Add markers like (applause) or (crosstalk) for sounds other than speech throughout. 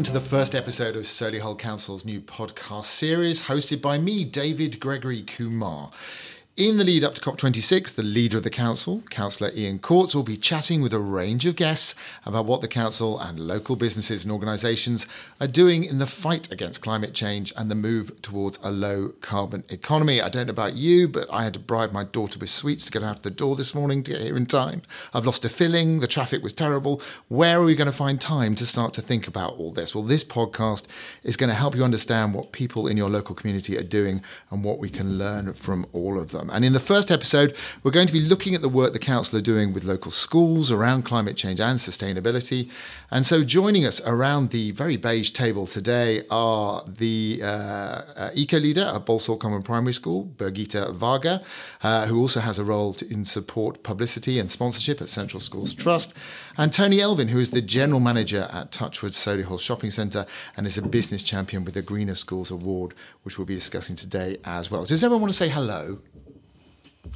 welcome to the first episode of Solihull Council's new podcast series, hosted by me, David Gregory Kumar. In the lead up to COP26, the leader of the council, Councillor Ian Courts, will be chatting with a range of guests about what the council and local businesses and organisations are doing in the fight against climate change and the move towards a low carbon economy. I don't know about you, but I had to bribe my daughter with sweets to get out of the door this morning to get here in time. I've lost a filling, the traffic was terrible. Where are we going to find time to start to think about all this? Well, this podcast is going to help you understand what people in your local community are doing and what we can learn from all of them. And in the first episode, we're going to be looking at the work the Council are doing with local schools around climate change and sustainability. And so joining us around the very beige table today are the uh, uh, eco leader at Balsall Common Primary School, Birgitta Varga, uh, who also has a role to, in support publicity and sponsorship at Central Schools Trust, and Tony Elvin, who is the general manager at Touchwood Solihull Shopping Centre and is a business champion with the Greener Schools Award, which we'll be discussing today as well. Does everyone want to say hello?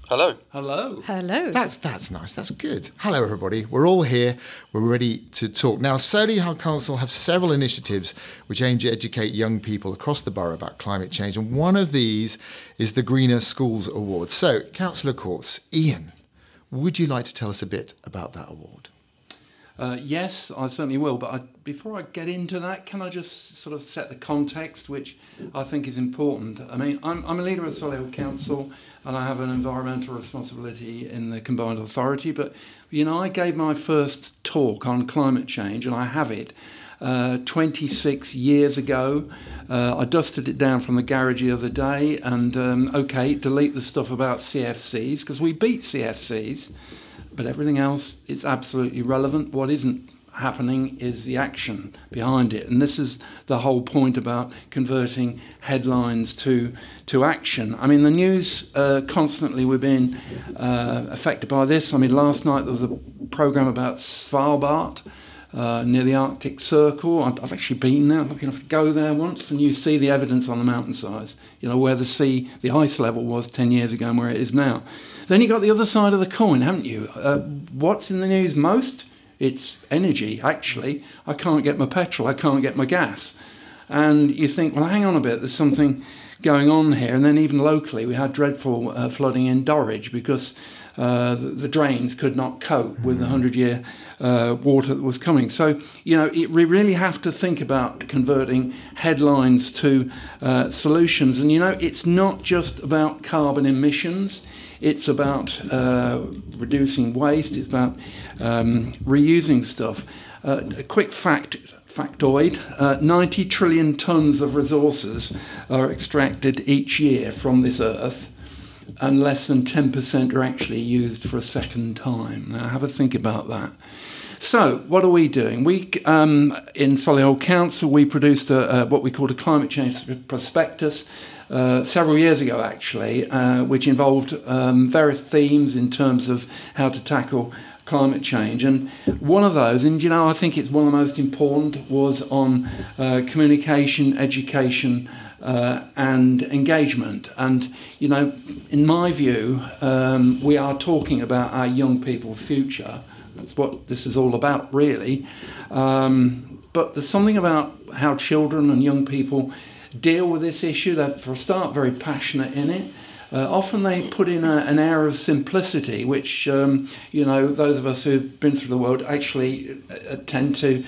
Hello. Hello. Hello. That's that's nice. That's good. Hello, everybody. We're all here. We're ready to talk. Now, Solihull Council have several initiatives which aim to educate young people across the borough about climate change, and one of these is the Greener Schools Award. So, Councillor Courts, Ian, would you like to tell us a bit about that award? Uh, yes, I certainly will. But I, before I get into that, can I just sort of set the context, which I think is important? I mean, I'm, I'm a leader of Solihull Council and I have an environmental responsibility in the combined authority. But, you know, I gave my first talk on climate change, and I have it. Uh, 26 years ago. Uh, I dusted it down from the garage the other day, and um, okay, delete the stuff about CFCs because we beat CFCs, but everything else is absolutely relevant. What isn't happening is the action behind it. And this is the whole point about converting headlines to, to action. I mean, the news uh, constantly, we're being uh, affected by this. I mean, last night there was a program about Svalbard. Uh, near the Arctic Circle. I've actually been there, I'm lucky enough to go there once, and you see the evidence on the mountainsides, you know, where the sea, the ice level was 10 years ago and where it is now. Then you got the other side of the coin, haven't you? Uh, what's in the news most? It's energy, actually. I can't get my petrol, I can't get my gas. And you think, well, hang on a bit, there's something going on here. And then, even locally, we had dreadful uh, flooding in Dorridge because uh, the, the, drains could not cope with the 100 year uh, water that was coming. So, you know, it, we really have to think about converting headlines to uh, solutions. And, you know, it's not just about carbon emissions. It's about uh, reducing waste. It's about um, reusing stuff. Uh, a quick fact factoid uh, 90 trillion tons of resources are extracted each year from this earth, and less than 10% are actually used for a second time. Now, have a think about that. So, what are we doing? We um, in Solihull Council we produced a, a, what we called a climate change prospectus uh, several years ago, actually, uh, which involved um, various themes in terms of how to tackle climate change. And one of those, and you know, I think it's one of the most important, was on uh, communication, education, uh, and engagement. And, you know, in my view, um, we are talking about our young people's future. That's what this is all about, really. Um, but there's something about how children and young people deal with this issue. They're, for a start, very passionate in it. Uh, often they put in a, an air of simplicity, which, um, you know, those of us who've been through the world actually uh, tend to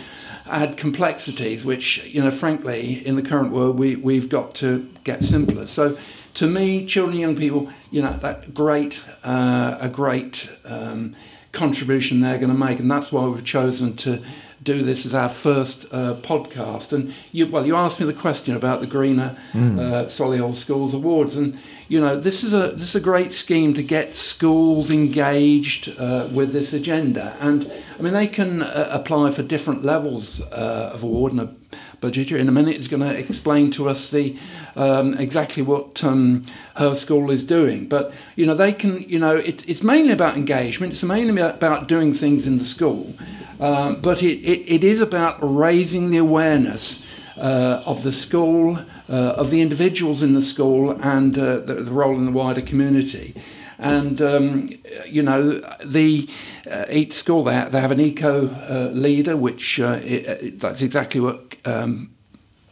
add complexities, which, you know, frankly, in the current world, we, we've got to get simpler. So, to me, children and young people, you know, that great, uh, a great um, contribution they're going to make, and that's why we've chosen to do this as our first uh, podcast. And you, well, you asked me the question about the Greener mm. uh, Solihull Schools Awards, and you know this is a this is a great scheme to get schools engaged uh, with this agenda. And I mean, they can uh, apply for different levels uh, of award, and a budgeter in a minute is going to explain to us the um, exactly what um, her school is doing. But you know, they can. You know, it, it's mainly about engagement. It's mainly about doing things in the school. Um, but it, it, it is about raising the awareness uh, of the school, uh, of the individuals in the school, and uh, the, the, role in the wider community. And um, you know, the uh, each school they they have an eco uh, leader, which it, that's exactly what um,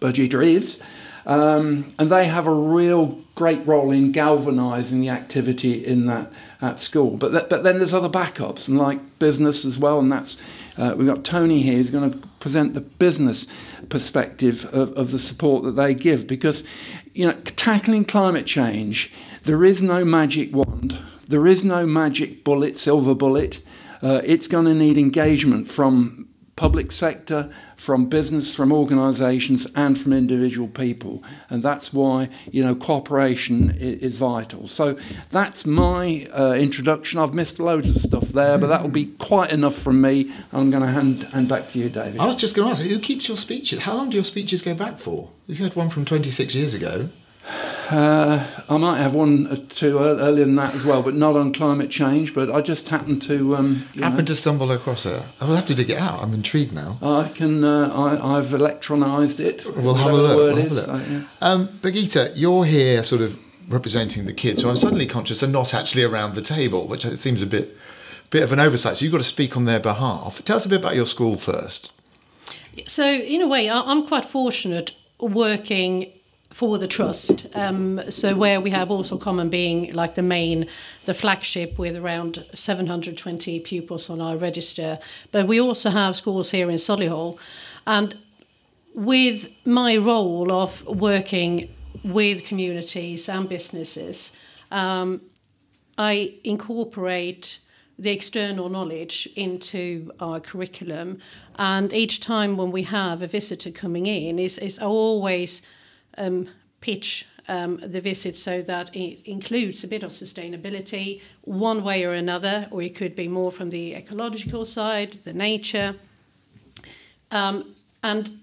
is. Um, and they have a real great role in galvanising the activity in that at school. But th- but then there's other backups, and like business as well, and that's uh, we've got Tony here who's going to present the business perspective of, of the support that they give because you know tackling climate change there is no magic wand there is no magic bullet silver bullet. Uh, it's going to need engagement from public sector, from business, from organisations, and from individual people. And that's why you know cooperation is, is vital. So that's my uh, introduction. I've missed loads of stuff there, but that will be quite enough from me. I'm going to hand hand back to you, David. I was just going to ask, who keeps your speeches? How long do your speeches go back for? You had one from 26 years ago. Uh, I might have one or two earlier than that as well, but not on climate change. But I just happened to um, happen to stumble across it. I will have to dig it out. I'm intrigued now. I can. Uh, I, have electronised it. We'll have a look. We'll have a look. So, yeah. um, Birgitta, you're here, sort of representing the kids. So I'm suddenly conscious they're not actually around the table, which it seems a bit, bit of an oversight. So you've got to speak on their behalf. Tell us a bit about your school first. So in a way, I'm quite fortunate working for the trust. Um, so where we have Balsall Common being like the main, the flagship with around 720 pupils on our register. But we also have schools here in Solihull. And with my role of working with communities and businesses, um, I incorporate the external knowledge into our curriculum. And each time when we have a visitor coming in, is is always um, pitch um, the visit so that it includes a bit of sustainability one way or another, or it could be more from the ecological side, the nature. Um, and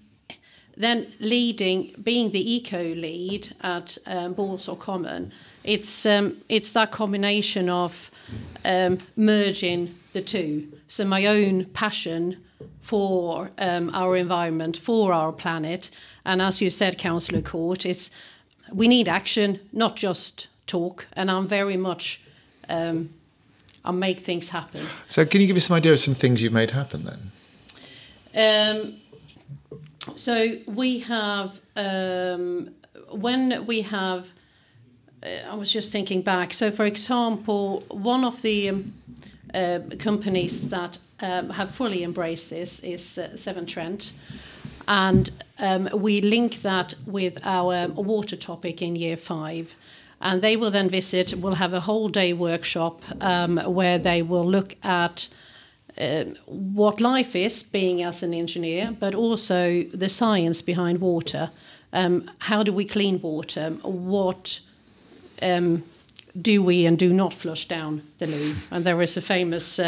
then leading, being the eco lead at um, Balsall Common, it's um, it's that combination of um, merging the two. So my own passion for um, our environment, for our planet, and as you said, Councillor Court, it's we need action, not just talk. And I'm very much um, I'll make things happen. So, can you give us some idea of some things you've made happen then? Um, so we have um, when we have. Uh, I was just thinking back. So, for example, one of the um, uh, companies that um, have fully embraced this is uh, Severn Trent, and um, we link that with our water topic in year five. And they will then visit, we'll have a whole day workshop um, where they will look at uh, what life is, being as an engineer, but also the science behind water. Um, how do we clean water? What um, do we and do not flush down the loo? And there is a famous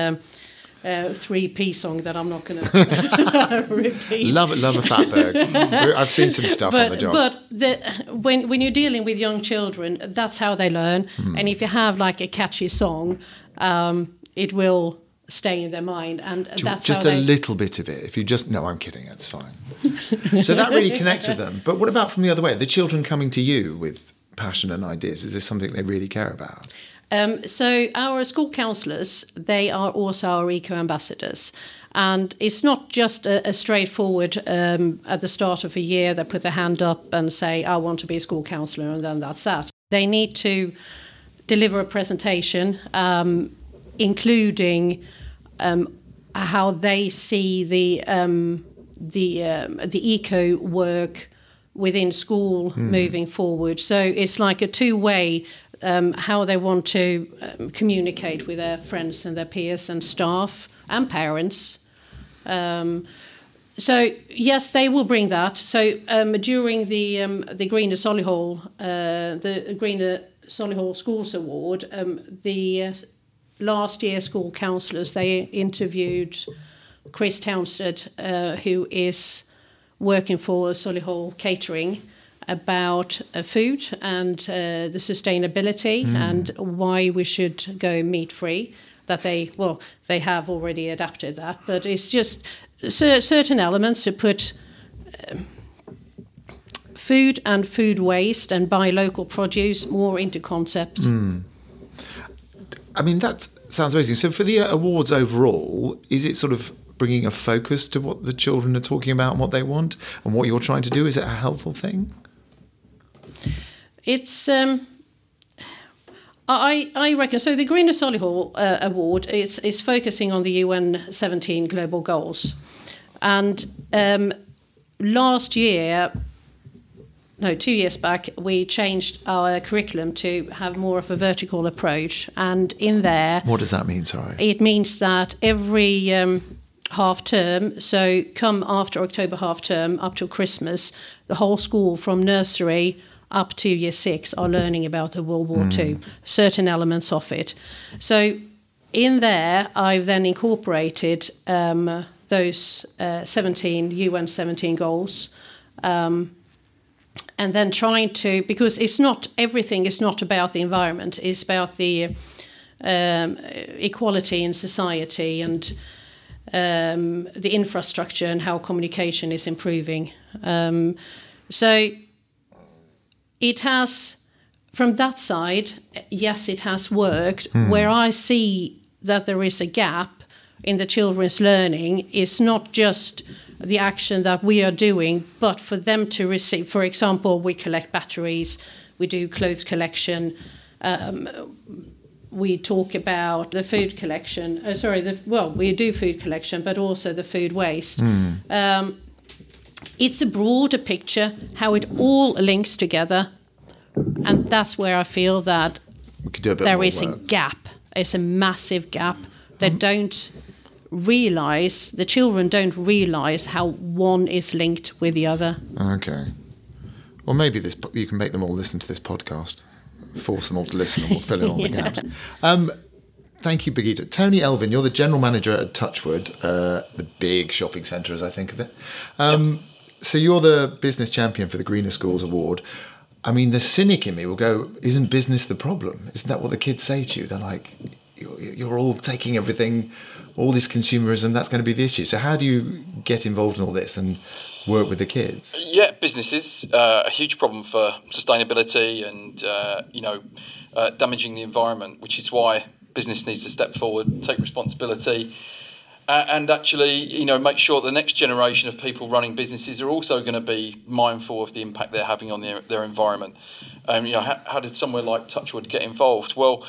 uh, three P song that I'm not going (laughs) to (laughs) repeat. Love it, love a fatberg. (laughs) I've seen some stuff but, on the job. But the, when when you're dealing with young children, that's how they learn. Hmm. And if you have like a catchy song, um, it will stay in their mind, and that's just a they... little bit of it. If you just no, I'm kidding. It's fine. so that really connects with them. But what about from the other way? The children coming to you with passion and ideas. Is this something they really care about? Um, so our school counsellors, they are also our eco ambassadors. And it's not just a, a straightforward um, at the start of a year they put their hand up and say, I want to be a school counsellor, and then that's that. They need to deliver a presentation, um, including um, how they see the um, the um, the eco work within school mm. moving forward. So it's like a two way um, how they want to um, communicate with their friends and their peers and staff and parents. Um, so yes, they will bring that. So um, during the um, the Greener Solihull uh, the Greener Solihull Schools Award, um, the uh, last year school counsellors they interviewed Chris Townsend, uh, who is working for Solihull Catering about uh, food and uh, the sustainability mm. and why we should go meat free. That they well they have already adapted that, but it's just cer- certain elements to put. Um, food and food waste and buy local produce more into concept. Mm. I mean, that sounds amazing. So, for the awards overall, is it sort of bringing a focus to what the children are talking about and what they want and what you're trying to do? Is it a helpful thing? It's um, I I reckon so. The Greener Solihull uh, Award is is focusing on the UN 17 global goals, and um, last year. No, two years back, we changed our curriculum to have more of a vertical approach. And in there, What does that mean? Sorry. it means that every um, half term, so come after October half term up till Christmas, the whole school from nursery up to year six are learning about the World War II, certain elements of it. So in there, I've then incorporated um, those uh, 17 UN 17 goals. Um, and then trying to because it's not everything is not about the environment it's about the um, equality in society and um, the infrastructure and how communication is improving um, so it has from that side yes it has worked where i see that there is a gap in the children's learning is not just the action that we are doing, but for them to receive. For example, we collect batteries, we do clothes collection, um, we talk about the food collection. Uh, sorry, the, well, we do food collection, but also the food waste. Um, it's a broader picture, how it all links together, and that's where I feel that there is a bit there more is a work. gap. It's a massive gap. They don't realize the children don't realize how one is linked with the other. Okay. Well, maybe this you can make them all listen to this podcast, force them all to listen, and we'll fill in all the (laughs) gaps. Um, thank you, Brigitte. Tony Elvin, you're the general manager at Touchwood, uh, the big shopping centre, as I think of it. Um, So you're the business champion for the Greener Schools Award. I mean, the cynic in me will go, "Isn't business the problem? Isn't that what the kids say to you? They're like, you're, all taking everything." All this consumerism, that's going to be the issue. So, how do you get involved in all this and work with the kids? Yeah, business is uh, a huge problem for sustainability and uh, you know uh, damaging the environment, which is why business needs to step forward, take responsibility, uh, and actually you know make sure the next generation of people running businesses are also going to be mindful of the impact they're having on their, their environment. Um, you know, how, how did somewhere like Touchwood get involved? Well.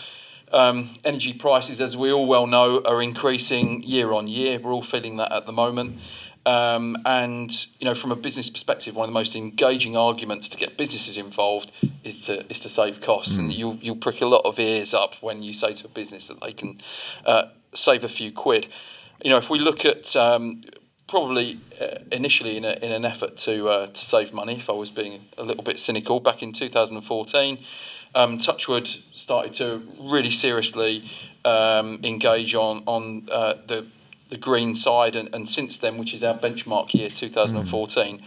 Um, energy prices, as we all well know, are increasing year on year. We're all feeling that at the moment. Um, and you know, from a business perspective, one of the most engaging arguments to get businesses involved is to is to save costs. And you'll you'll prick a lot of ears up when you say to a business that they can uh, save a few quid. You know, if we look at um, probably uh, initially in, a, in an effort to uh, to save money, if I was being a little bit cynical, back in 2014, um, Touchwood started to really seriously um, engage on on uh, the the green side, and, and since then, which is our benchmark year 2014.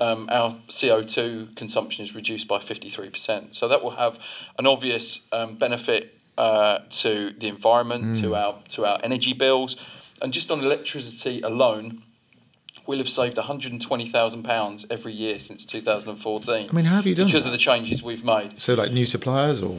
Um, our CO2 consumption is reduced by 53%. So that will have an obvious um, benefit uh, to the environment, to our to our energy bills, and just on electricity alone, we'll have saved 120,000 pounds every year since 2014. I mean, how have you done because that? of the changes we've made. So, like new suppliers, or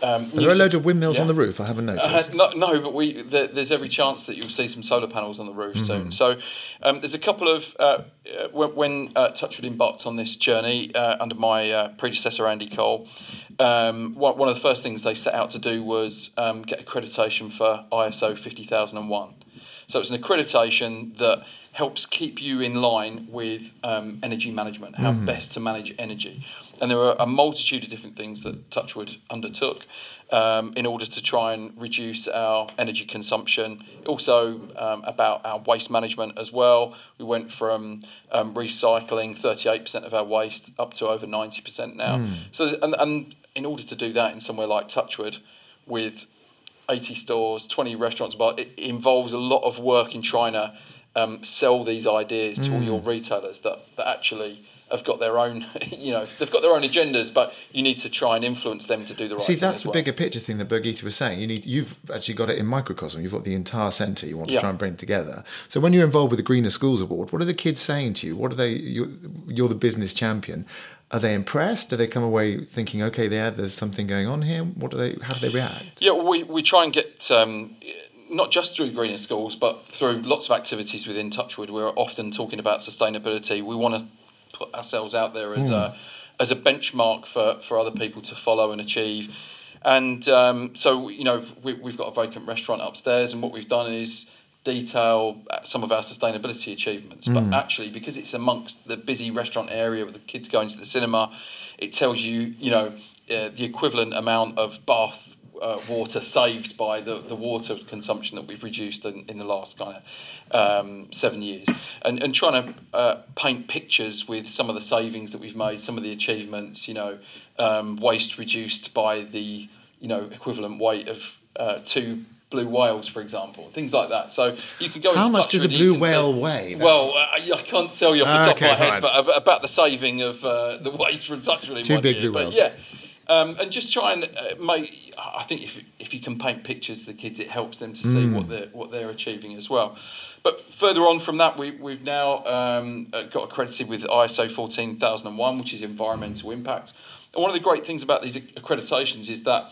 Um, are there a load of windmills on the roof? I haven't noticed. Uh, no, no, but we there, there's every chance that you'll see some solar panels on the roof soon. So um, there's a couple of uh, uh, when, when uh, Touchwood embarked on this journey uh, under my uh, predecessor Andy Cole. Um, one, one of the first things they set out to do was um, get accreditation for ISO 50001. So it's an accreditation that helps keep you in line with um, energy management, how best to manage energy. And there are a multitude of different things that Touchwood undertook um, in order to try and reduce our energy consumption. Also um, about our waste management as well. We went from um, recycling 38% of our waste up to over 90% now. So and, and in order to do that in somewhere like Touchwood, with 80 stores, 20 restaurants, but it involves a lot of work in trying to um, sell these ideas to all your retailers that, that actually have got their own, (laughs) you know, they've got their own agendas, but you need to try and influence them to do the right thing. See, that's the well. bigger picture thing that Birgitta was saying. You need, you've actually got it in microcosm. You've got the entire centre you want to Yeah. try and bring together. So when you're involved with the Greener Schools Award, what are the kids saying to you? What are they? You're, you're the business champion. Are they impressed? Do they come away thinking, okay, there, there's something going on here? What do they? How do they react? Yeah, we, we try and get um, not just through greener schools, but through lots of activities within Touchwood. We're often talking about sustainability. We want to put ourselves out there as a as a benchmark for, for other people to follow and achieve. And um, so, you know, we, we've got a vacant restaurant upstairs, and what we've done is detail uh, some of our sustainability achievements. But actually, because it's amongst the busy restaurant area with the kids going to the cinema, it tells you, you know, uh, the equivalent amount of bath uh, water saved by the, the water consumption that we've reduced in, in the last kind of um, seven years. And, and trying to uh, paint pictures with some of the savings that we've made, some of the achievements, you know, um, waste reduced by the, you know, equivalent weight of uh, two blue whales, for example, things like that. So you can go. How much does a blue whale see- weigh? Well, uh, I can't tell you off the top Okay, of my fine. head, but about the saving of uh, the waste from Touchwood Two big year. blue But whales. yeah. Um, and just try and uh, make. I think if if you can paint pictures to the kids, it helps them to see Mm. what they're what they're achieving as well. But further on from that, we we've now um, uh, got accredited with ISO fourteen thousand and one, which is environmental impact. And one of the great things about these accreditations is that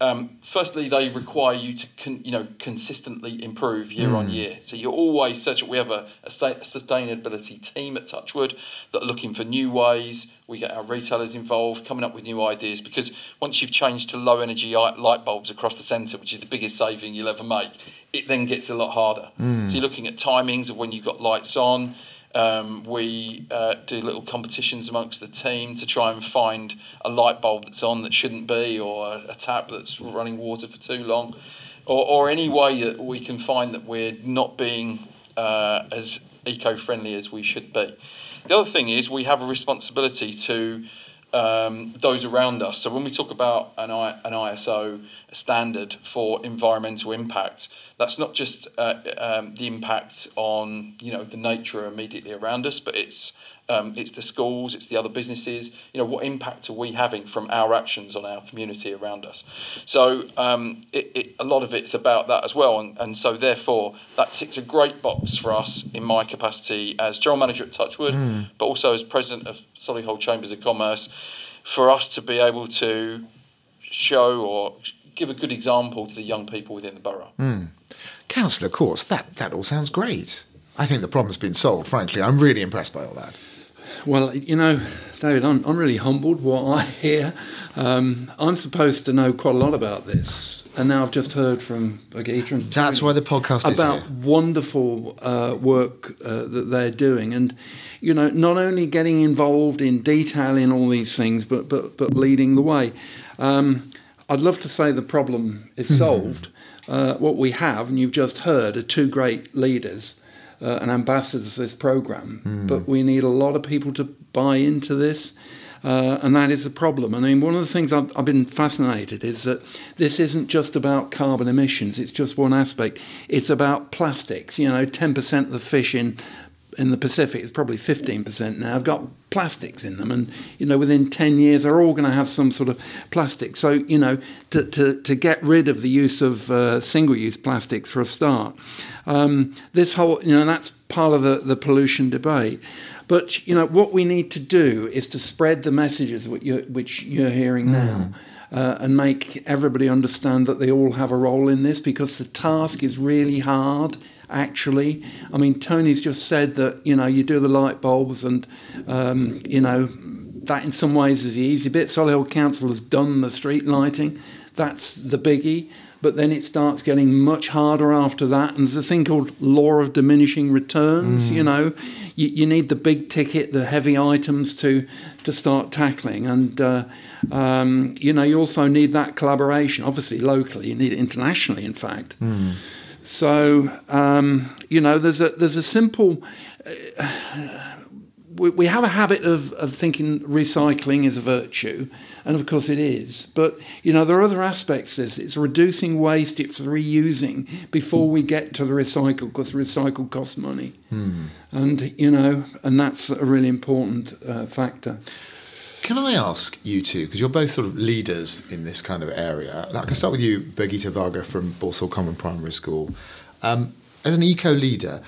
um, firstly, they require you to con, you know consistently improve year on year. So you're always searching. We have a, a, sustainability team at Touchwood that are looking for new ways. We get our retailers involved, coming up with new ideas. Because once you've changed to low energy light bulbs across the centre, which is the biggest saving you'll ever make, it then gets a lot harder. So you're looking at timings of when you've got lights on. Um, we uh, do little competitions amongst the team to try and find a light bulb that's on that shouldn't be, or a, a tap that's running water for too long, or, or any way that we can find that we're not being uh, as eco friendly as we should be. The other thing is we have a responsibility to um, those around us. So when we talk about an, I, an ISO standard for environmental impact, that's not just uh, um, the impact on you know the nature immediately around us, but it's um, it's the schools, it's the other businesses. You know what impact are we having from our actions on our community around us? So um, it, it, a lot of it's about that as well, and, and so therefore that ticks a great box for us in my capacity as general manager at Touchwood, but also as president of Solihull Chambers of Commerce, for us to be able to show or give a good example to the young people within the borough. Councillor, of course, that, that all sounds great. I think the problem's been solved, frankly. I'm really impressed by all that. Well, you know, David, I'm, I'm really humbled what I hear. Um, I'm supposed to know quite a lot about this, and now I've just heard from Agita and That's why the podcast is about wonderful uh, work uh, that they're doing, and you know, not only getting involved in detail in all these things, but but but leading the way. Um, I'd love to say the problem is (laughs) solved. Uh, what we have, and you've just heard, are two great leaders uh, and ambassadors of this program. But we need a lot of people to buy into this. Uh, and that is the problem. I mean, one of the things I've, I've been fascinated is that this isn't just about carbon emissions. It's just one aspect. It's about plastics. You know, ten percent of the fish in in the Pacific is probably fifteen percent now. I've got plastics in them, and you know, within ten years, they're all going to have some sort of plastic. So you know, to to, to get rid of the use of uh, single-use plastics for a start, um, this whole you know that's part of the, the pollution debate. But you know what we need to do is to spread the messages which you're, which you're hearing now, uh, and make everybody understand that they all have a role in this because the task is really hard. Actually, I mean, Tony's just said that you know you do the light bulbs, and um, you know that in some ways is the easy bit. Solihull Council has done the street lighting. That's the biggie. But then it starts getting much harder after that. And there's a thing called law of diminishing returns. You know, you, you need the big ticket, the heavy items to to start tackling. And uh, um, you know, you also need that collaboration. Obviously, locally, you need it internationally. In fact. So um, you know, there's a there's a simple. We, we have a habit of, of thinking recycling is a virtue, and of course it is. But you know there are other aspects to this. It's reducing waste. It's reusing before we get to the recycle, because recycle costs money, and you know, and that's a really important uh, factor. Can I ask you two, because you're both sort of leaders in this kind of area. I can start with you, Birgitta Varga from Balsall Common Primary School. Um, as an eco leader,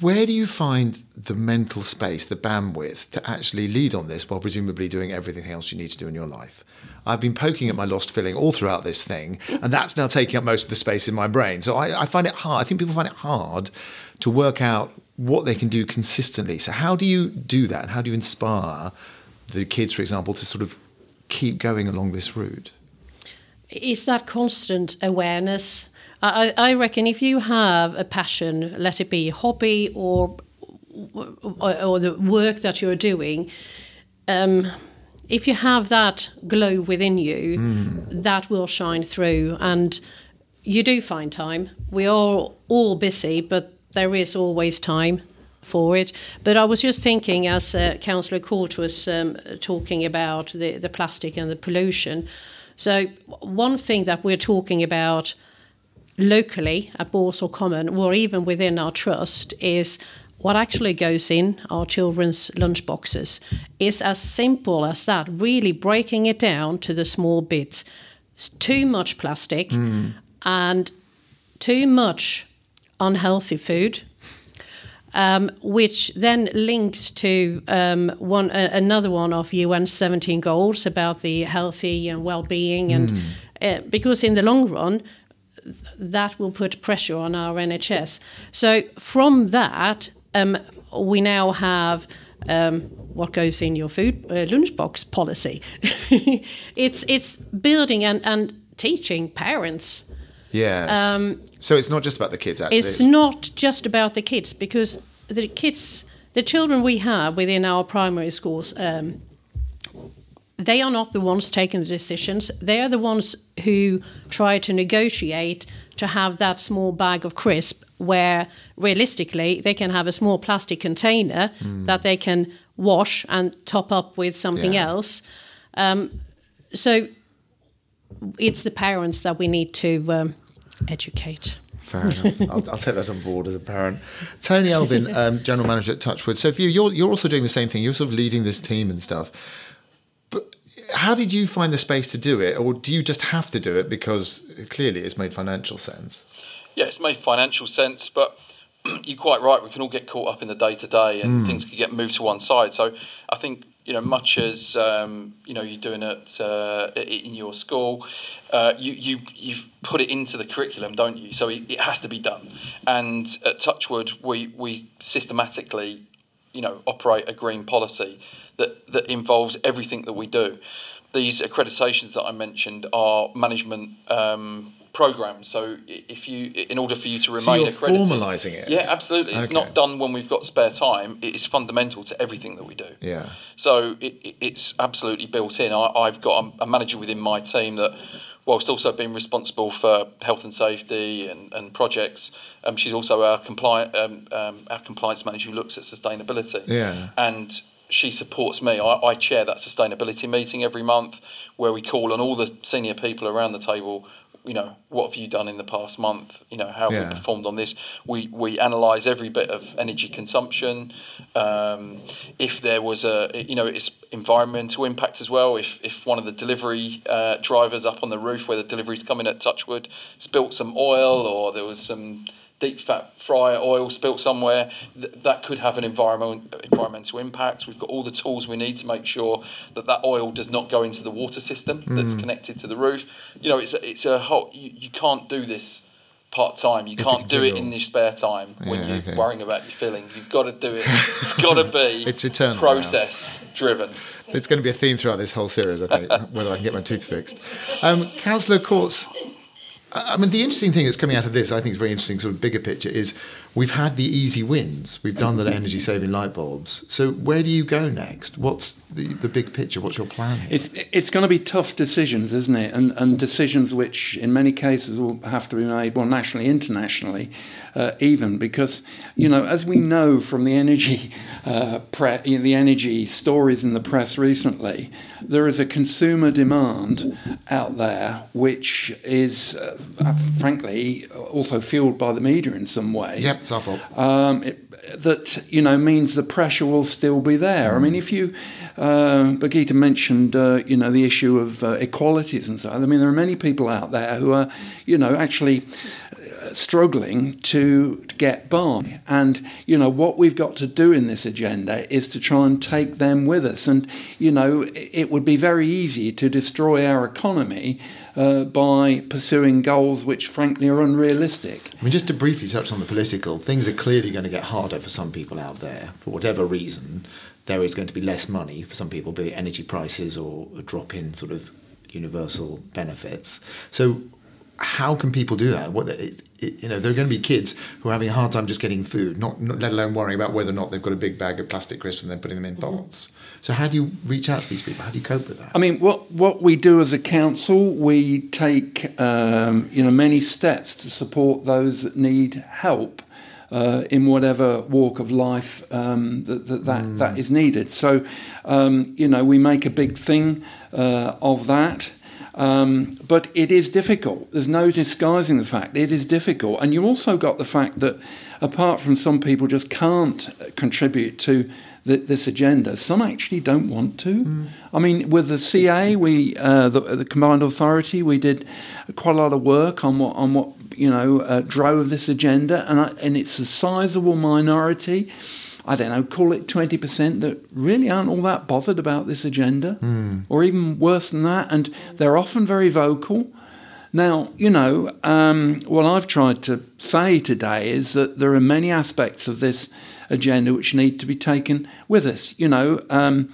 Where do you find the mental space, the bandwidth to actually lead on this while presumably doing everything else you need to do in your life? I've been poking at my lost filling all throughout this thing, and that's now taking up most of the space in my brain. So I, I find it hard. I think people find it hard to work out what they can do consistently. So, how do you do that? And how do you inspire the kids, for example, to sort of keep going along this route? It's that constant awareness. I, I reckon if you have a passion, let it be a hobby or or, or the work that you're doing, um, if you have that glow within you, mm. that will shine through. And you do find time. We are all busy, but there is always time for it. But I was just thinking, as uh, Councillor Court was um, talking about the, the plastic and the pollution. So, one thing that we're talking about locally at Balsall Common, or even within our trust, is what actually goes in our children's lunch boxes is as simple as that, really breaking it down to the small bits. It's too much plastic mm. and too much unhealthy food. Um, which then links to um, one uh, another one of UN 17 goals about the healthy and well-being, and mm. uh, because in the long run, that will put pressure on our NHS. So from that, um, we now have um, what goes in your food uh, lunchbox policy. (laughs) it's it's building and, and teaching parents. Yes. Um, so it's not just about the kids. Actually, it's not just about the kids because the kids, the children we have within our primary schools. Um, they are not the ones taking the decisions. They are the ones who try to negotiate to have that small bag of crisp where realistically they can have a small plastic container mm. that they can wash and top up with something yeah. else. Um, so it's the parents that we need to um, educate. Fair enough. (laughs) I'll, I'll, take that on board as a parent. Tony Elvin, um, general manager at Touchwood. So, if you, you're you're also doing the same thing. You're sort of leading this team and stuff. How did you find the space to do it, or do you just have to do it because clearly it's made financial sense? yeah, it's made financial sense, but (clears throat) you're quite right. We can all get caught up in the day to day, and mm. things can get moved to one side. So I think you know, much as um, you know, you're doing it uh, in your school, uh, you you you've put it into the curriculum, don't you? So it, it has to be done. And at Touchwood, we we systematically, you know, operate a green policy that that involves everything that we do. These accreditations that I mentioned are management. Um, program. So if you, in order for you to remain so you're accredited, formalising it. Yeah, absolutely. It's not done when we've got spare time. It is fundamental to everything that we do. Yeah. So it, it's absolutely built in. I, have got a, a, manager within my team that, whilst also being responsible for health and safety and, and projects, um, she's also our compliant um, um, our compliance manager who looks at sustainability. Yeah. And she supports me. I, I, chair that sustainability meeting every month where we call on all the senior people around the table you know, what have you done in the past month? You know, how have yeah. we performed on this? We we analyse every bit of energy consumption. Um, if there was a, you know, it's environmental impact as well. If if one of the delivery uh, drivers up on the roof where the delivery's coming at Touchwood spilt some oil or there was some deep fat fryer oil spilt somewhere, th- that could have an environment, environmental impact. We've got all the tools we need to make sure that that oil does not go into the water system mm. that's connected to the roof. You know, it's a, it's a whole, you, you can't do this part time. You it's can't do it in your spare time when yeah, you're okay. worrying about your filling. You've got to do it. It's got to be (laughs) it's eternal process now. driven. It's going to be a theme throughout this whole series, I think, (laughs) whether I can get my tooth fixed. Um, Councillor Courts I mean, the interesting thing that's coming out of this, I think, is very interesting. Sort of bigger picture is we've had the easy wins. We've done the energy saving light bulbs. So where do you go next? What's the, the big picture? What's your plan? Here? It's it's going to be tough decisions, isn't it? And and decisions which, in many cases, will have to be made well nationally, internationally, uh, even because you know, as we know from the energy uh, pre- the energy stories in the press recently, there is a consumer demand out there which is, uh, frankly, also fueled by the media in some ways. Yep, fault. Um, it, that you know means the pressure will still be there. I mean, if you, uh, mentioned, uh, you know, the issue of uh, equalities and so. on. I mean, there are many people out there who are, you know, actually struggling to, get by. And, you know, what we've got to do in this agenda is to try and take them with us. And, you know, it would be very easy to destroy our economy uh, by pursuing goals which, frankly, are unrealistic. I mean, just to briefly touch on the political, things are clearly going to get harder for some people out there for whatever reason. There is going to be less money for some people, be it energy prices or a drop in sort of universal benefits. So, how can people do that? What it, it, you know, there are going to be kids who are having a hard time just getting food, not, not let alone worrying about whether or not they've got a big bag of plastic crisps and then putting them in pots. Mm-hmm. So, how do you reach out to these people? How do you cope with that? I mean, what what we do as a council, we take um, you know many steps to support those that need help. Uh, in whatever walk of life um, that that, that, mm. that is needed. So, um, you know, we make a big thing uh, of that. Um, but it is difficult. There's no disguising the fact it is difficult. And you've also got the fact that, apart from some people just can't contribute to the, this agenda, some actually don't want to. Mm. I mean, with the CA, we uh, the, the, combined authority, we did quite a lot of work on what on what you know uh, drove this agenda, and I, and it's a sizable minority I don't know, call it 20% that really aren't all that bothered about this agenda, mm. or even worse than that, and they're often very vocal. Now, you know, um, what I've tried to say today is that there are many aspects of this agenda which need to be taken with us. You know, um,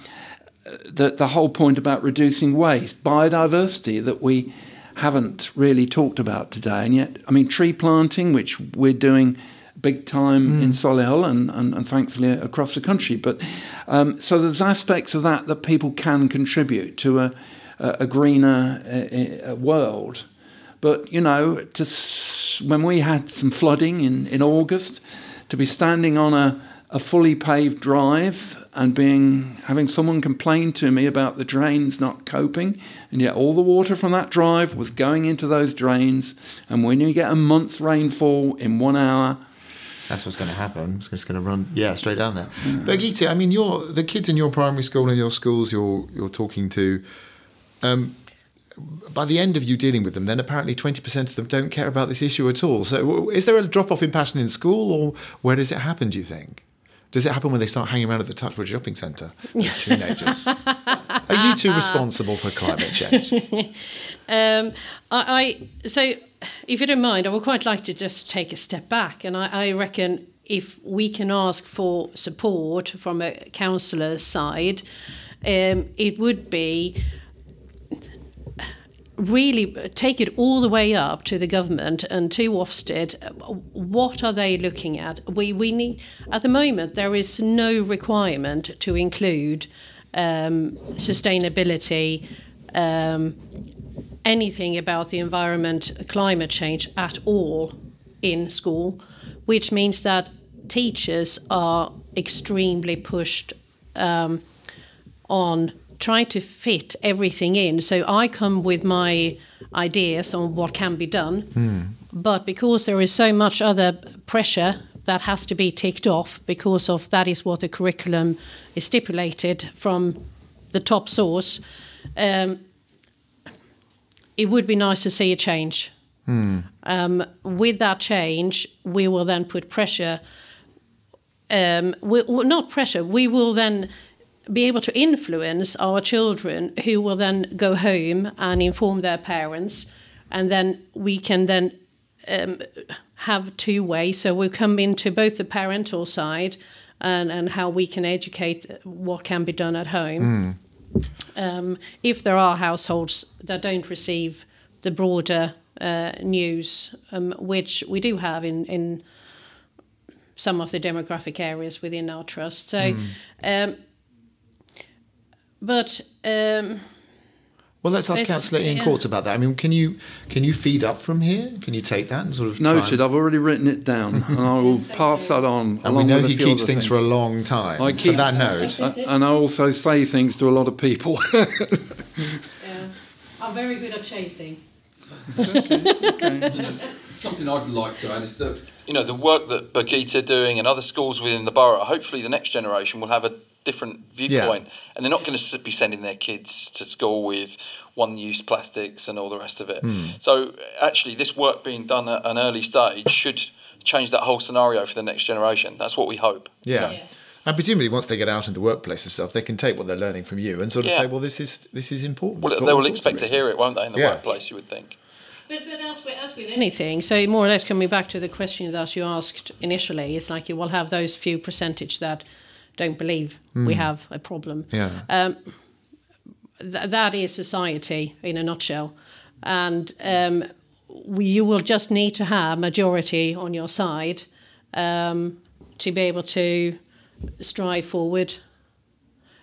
the, the whole point about reducing waste, biodiversity that we haven't really talked about today, and yet, I mean, tree planting, which we're doing big time mm. in Solihull and, and, and, thankfully across the country. But um, so there's aspects of that that people can contribute to a, a, a greener a, a world. But you know, to, when we had some flooding in, in August, to be standing on a, a fully paved drive and being having someone complain to me about the drains not coping, and yet all the water from that drive was going into those drains. And when you get a month's rainfall in one hour, that's what's going to happen. It's just going to run, yeah, straight down there. Mm. But Gita, I mean, you're the kids in your primary school and your schools you're you're talking to. Um, by the end of you dealing with them, then apparently 20% of them don't care about this issue at all. So, is there a drop off in passion in school, or where does it happen, do you think? Does it happen when they start hanging around at the Touchwood shopping centre as (laughs) teenagers? Are you two responsible for climate change? (laughs) um, I, I, so if you don't mind, I would quite like to just take a step back, and I, I reckon if we can ask for support from a councillor's side, um, it would be really take it all the way up to the government and to Ofsted. What are they looking at? We we need at the moment there is no requirement to include um, sustainability. Um, anything about the environment, climate change at all in school, which means that teachers are extremely pushed um, on trying to fit everything in. So I come with my ideas on what can be done, mm. but because there is so much other pressure that has to be ticked off because of that is what the curriculum is stipulated from the top source. Um, it would be nice to see a change. Mm. Um, with that change, we will then put pressure. Um, we, well, not pressure. We will then be able to influence our children, who will then go home and inform their parents, and then we can then um, have two ways. So we'll come into both the parental side and, and how we can educate what can be done at home. Mm. Um, if there are households that don't receive the broader uh, news, um, which we do have in, in some of the demographic areas within our trust. So, mm. um, but um, well, let's ask Councillor Ian yeah. Courts about that. I mean, can you can you feed up from here? Can you take that and sort of noted? And... I've already written it down, (laughs) and I will pass that on. And we know he keeps things, things, for a long time. I keep so that note, (laughs) and I also say things to a lot of people. (laughs) yeah. I'm very good at chasing. okay, okay. Something I'd like to add is that you know the work that Birgitta doing and other schools within the borough. Hopefully, the next generation will have a different viewpoint, and they're not going to be sending their kids to school with one-use plastics and all the rest of it. Hmm. So actually, this work being done at an early stage should change that whole scenario for the next generation. That's what we hope. you Yeah. know. Yeah. And presumably, once they get out into the workplace and stuff, they can take what they're learning from you and sort of Yeah. say, "Well, this is this is important." Well, they will expect to hear it, won't they, in the Yeah. workplace? You would think. But, but as, with, as with anything, so more or less coming back to the question that you asked initially, it's like you will have those few percentage that don't believe we have a problem. Yeah. Th- that is society in a nutshell. And um, we, you will just need to have a majority on your side um, to be able to strive forward.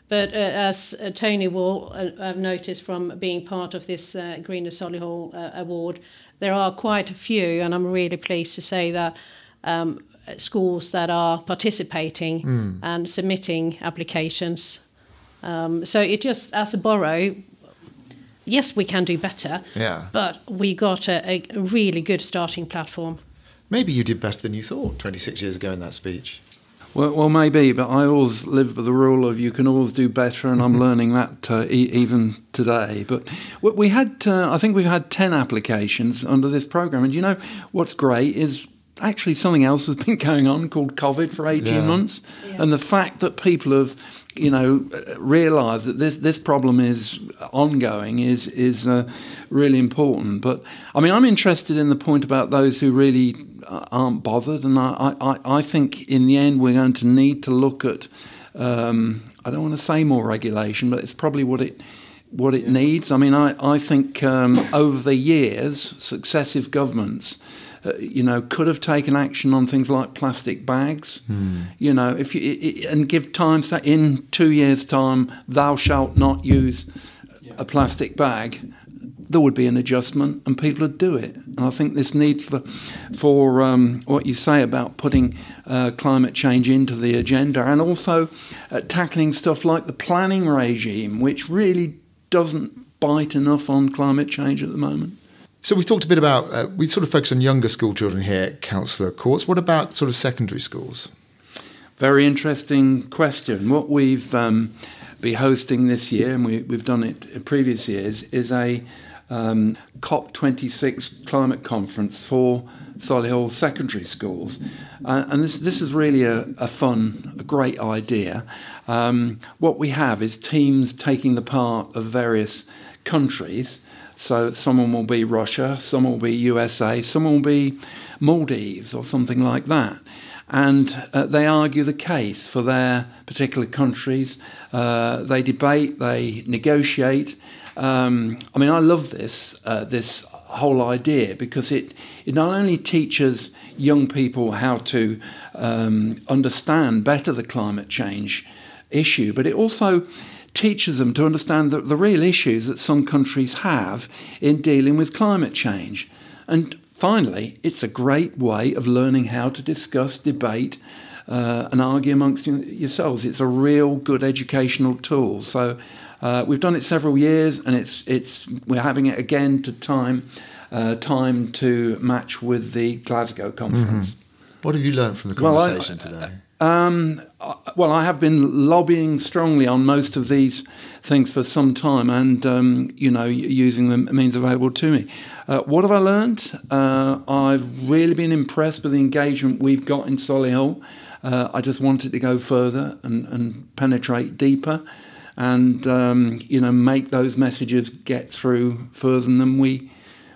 But uh, as uh, Tony will uh, have noticed from being part of this uh, Green Solihull uh, award, there are quite a few, and I'm really pleased to say that um, schools that are participating and submitting applications. Um, so it just, as a borough, yes, we can do better, Yeah. but we got a, a really good starting platform. Maybe you did better than you thought 26 years ago in that speech. Well, well, maybe, but I always live by the rule of you can always do better, and I'm (laughs) learning that uh, e- even today. But we- we had, uh, I think we've had 10 applications under this program, and you know what's great is actually something else has been (laughs) going on called COVID for 18 Yeah. months, and the fact that people have, you know, realised that this this problem is ongoing is is uh, really important. But I mean, I'm interested in the point about those who really uh, aren't bothered, and I, I, I think in the end we're going to need to look at. Um, I don't want to say more regulation, but it's probably what it what it needs. I mean, I I think um, over the years, successive governments. Uh, you know, could have taken action on things like plastic bags. You know, if you and give time that in two years' time, thou shalt not use a plastic bag there would be an adjustment and people would do it. And I think this need for, for um, what you say about putting uh, climate change into the agenda and also uh, tackling stuff like the planning regime, which really doesn't bite enough on climate change at the moment. So we've talked a bit about, uh, we sort of focus on younger school children here, at Councillor Courts. What about sort of secondary schools? Very interesting question. What we've um, be hosting this year, and we, we've done it in previous years, is a um, COP26 climate conference for Solihull secondary schools. Uh, and this, this is really a, a fun, a great idea. Um, what we have is teams taking the part of various countries. So someone will be Russia, someone will be USA, someone will be Maldives or something like that and uh, they argue the case for their particular countries. Uh, they debate, they negotiate. Um, I mean, I love this uh, this whole idea because it it not only teaches young people how to um, understand better the climate change issue, but it also teaches them to understand the, the real issues that some countries have in dealing with climate change. And finally, it's a great way of learning how to discuss, debate, uh, and argue amongst yourselves. It's a real good educational tool. So uh, we've done it several years, and it's it's we're having it again to time uh, time to match with the Glasgow conference. What have you learned from the Well, I- conversation today? Um, well, I have been lobbying strongly on most of these things for some time, and um, you know, using the means available to me. Uh, what have I learned? Uh, I've really been impressed with the engagement we've got in Solihull. Uh, I just wanted to go further and, and penetrate deeper, and um, you know, make those messages get through further than we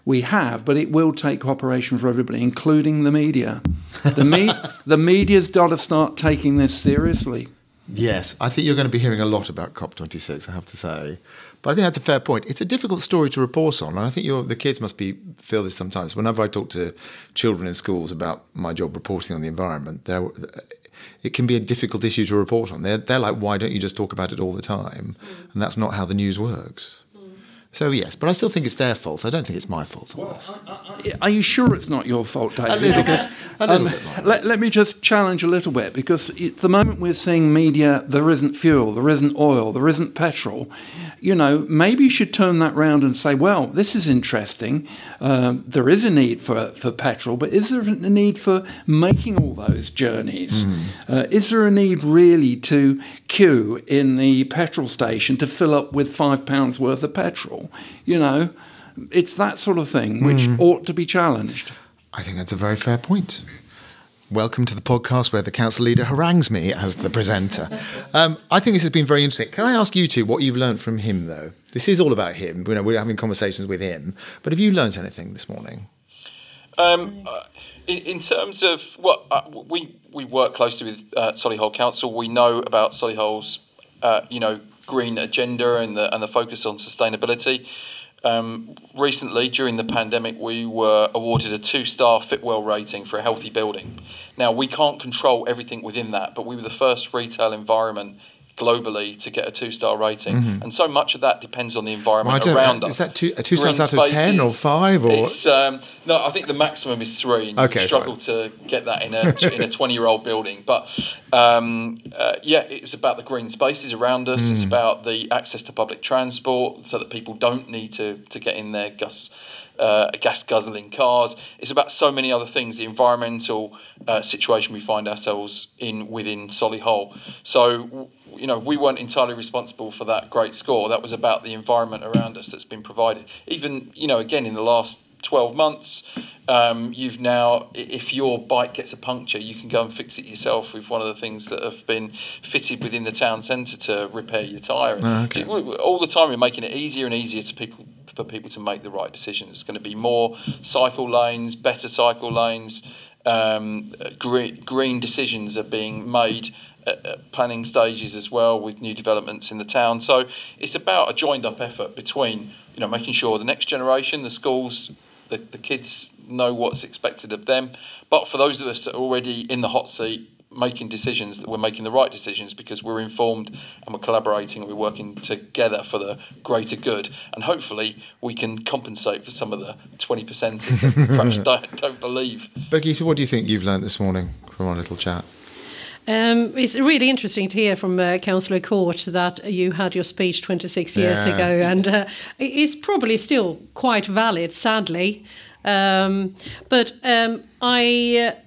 we have, but it will take cooperation for everybody, including the media. The, me- (laughs) the media's got to start taking this seriously. Yes, I think you're going to be hearing a lot about COP26, I have to say. But I think that's a fair point. It's a difficult story to report on. And I think the kids must be feel this sometimes. Whenever I talk to children in schools about my job reporting on the environment, it can be a difficult issue to report on. They're, they're like, why don't you just talk about it all the time? And that's not how the news works. So yes, but I still think it's their fault. I don't think it's my fault. on this. Are you sure it's not your fault, David? little because. A little um, bit, let, let me just challenge a little bit because at the moment we're seeing media, there isn't fuel, there isn't oil, there isn't petrol. You know, maybe you should turn that round and say, well, this is interesting. Um, there is a need for, for petrol, but is there a need for making all those journeys? Hmm. Uh, is there a need really to queue in the petrol station to fill up with five pounds worth of petrol? You know, it's that sort of thing which Hmm. ought to be challenged. I think that's a very fair point. Welcome to the podcast where the council leader harangues me as the presenter. (laughs) Um, I think this has been very interesting. Can I ask you two what you've learned from him, though? This is all about him. You know, we're having conversations with him. But have you learned anything this morning? Um, uh, in, in terms of well, uh, we we work closely with uh, Solihull Council. We know about Solihull's uh, you know green agenda and the and the focus on sustainability. Um, recently, during the pandemic, we were awarded a two-star Fitwel rating for a healthy building. Now, we can't control everything within that, but we were the first retail environment globally to get a two-star rating, and so much of that depends on the environment Mm-hmm. Well, around us. is that two- a two stars out of 10 or five or- It's um, no, I think the maximum is three. And Okay, you struggle to get that in a in a twenty year old building, but um, uh, yeah, it's about the green spaces around us. Mm. It's about the access to public transport, so that people don't need to to get in their gas. Uh, gas guzzling cars. It's about so many other things. The environmental uh, situation we find ourselves in within Solihull. So you know we weren't entirely responsible for that great score. That was about the environment around us that's been provided. Even you know again in the last 12 months, um, you've now, if your bike gets a puncture, you can go and fix it yourself with one of the things that have been fitted within the town centre to repair your tyre. Ah, okay. All the time, we're making it easier and easier to people for people to make the right decisions. It's going to be more cycle lanes, better cycle lanes. Um, green, green decisions are being made at, planning stages as well with new developments in the town. So it's about a joined up effort between you know making sure the next generation, the schools, the, the kids know what's expected of them. But for those of us that are already in the hot seat, making decisions that we're making the right decisions because we're informed and we're collaborating and we're working together for the greater good. And hopefully we can compensate for some of the 20 percenters that perhaps (laughs) don't, don't believe. Becky, so what do you think you've learned this morning from our little chat? Um, it's really interesting to hear from uh, Councillor Court that you had your speech 26 years Yeah. ago, and uh, it's probably still quite valid, sadly. Um, but um, I. Uh,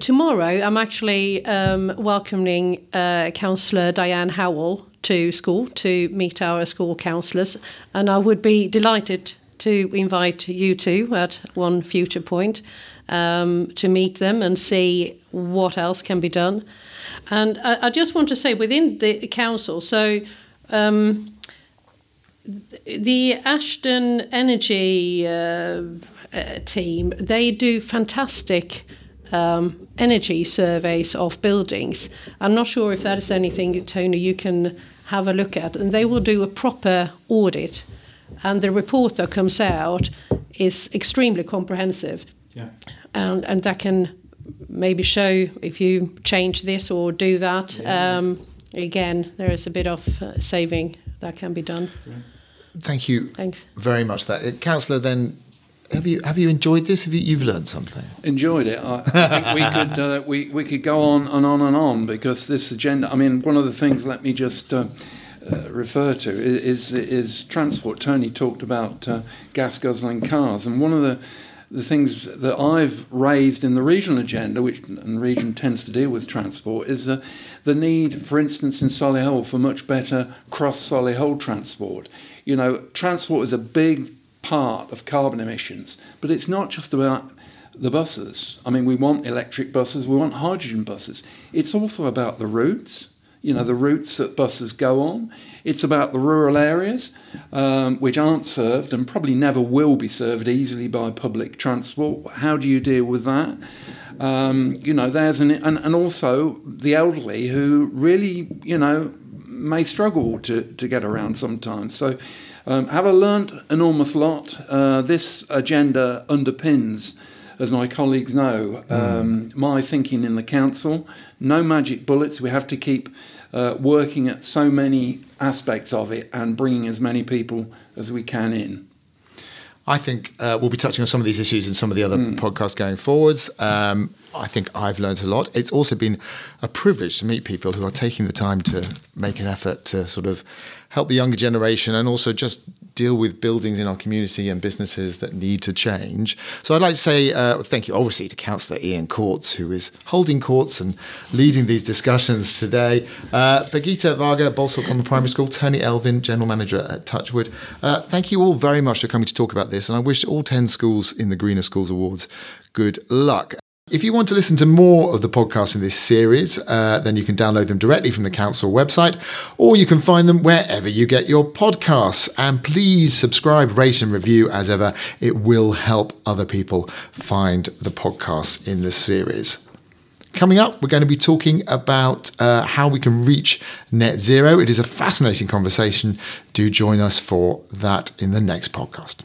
tomorrow, I'm actually um, welcoming uh, Councillor Diane Howell to school to meet our school councillors, and I would be delighted to invite you two at one future point um, to meet them and see what else can be done. And I, I just want to say within the council, so. Um, the Ashton Energy uh, uh, team, they do fantastic um, energy surveys of buildings. I'm not sure if that is anything, Tony, you can have a look at. And they will do a proper audit. And the report that comes out is extremely comprehensive. Yeah. And, and that can maybe show if you change this or do that. Um, again, there is a bit of uh, saving that can be done. Thank you Thanks. very much. That, Uh, councillor. Then, have you have you enjoyed this? Have you you've learned something? enjoyed it. I, I think we (laughs) could uh, we we could go on and on and on because this agenda. I mean, one of the things. Let me just. Uh, uh, refer to is, is is transport. Tony talked about uh, gas guzzling cars, and one of the the things that I've raised in the regional agenda, which and the region tends to deal with transport, is the the need, for instance, in Solihull for much better cross Solihull transport. You know, transport is a big part of carbon emissions, but it's not just about the buses. I mean, we want electric buses, we want hydrogen buses. It's also about the routes, you know, the routes that buses go on. It's about the rural areas, um, which aren't served and probably never will be served easily by public transport. How do you deal with that? Um, you know, there's an, and, and also the elderly who really, you know, may struggle to, to get around sometimes. So, um, have I learnt enormous lot? Uh, this agenda underpins, as my colleagues know, um, my thinking in the council. No magic bullets. We have to keep uh, working at so many aspects of it and bringing as many people as we can in. I think uh, we'll be touching on some of these issues in some of the other mm. podcasts going forwards. Um, I think I've learned a lot. It's also been a privilege to meet people who are taking the time to make an effort to sort of help the younger generation and also just deal with buildings in our community and businesses that need to change. So I'd like to say uh, thank you, obviously, to Councillor Ian Courts, who is holding courts and leading these discussions today. Uh, Birgitta Varga, Balsall Common Primary School, Tony Elvin, General Manager at Touchwood. Uh, thank you all very much for coming to talk about this, and I wish all 10 schools in the Greener Schools Awards good luck. If you want to listen to more of the podcasts in this series, uh, then you can download them directly from the council website, or you can find them wherever you get your podcasts. And please subscribe, rate, and review as ever. It will help other people find the podcasts in this series. Coming up, we're going to be talking about uh, how we can reach net zero. It is a fascinating conversation. Do join us for that in the next podcast.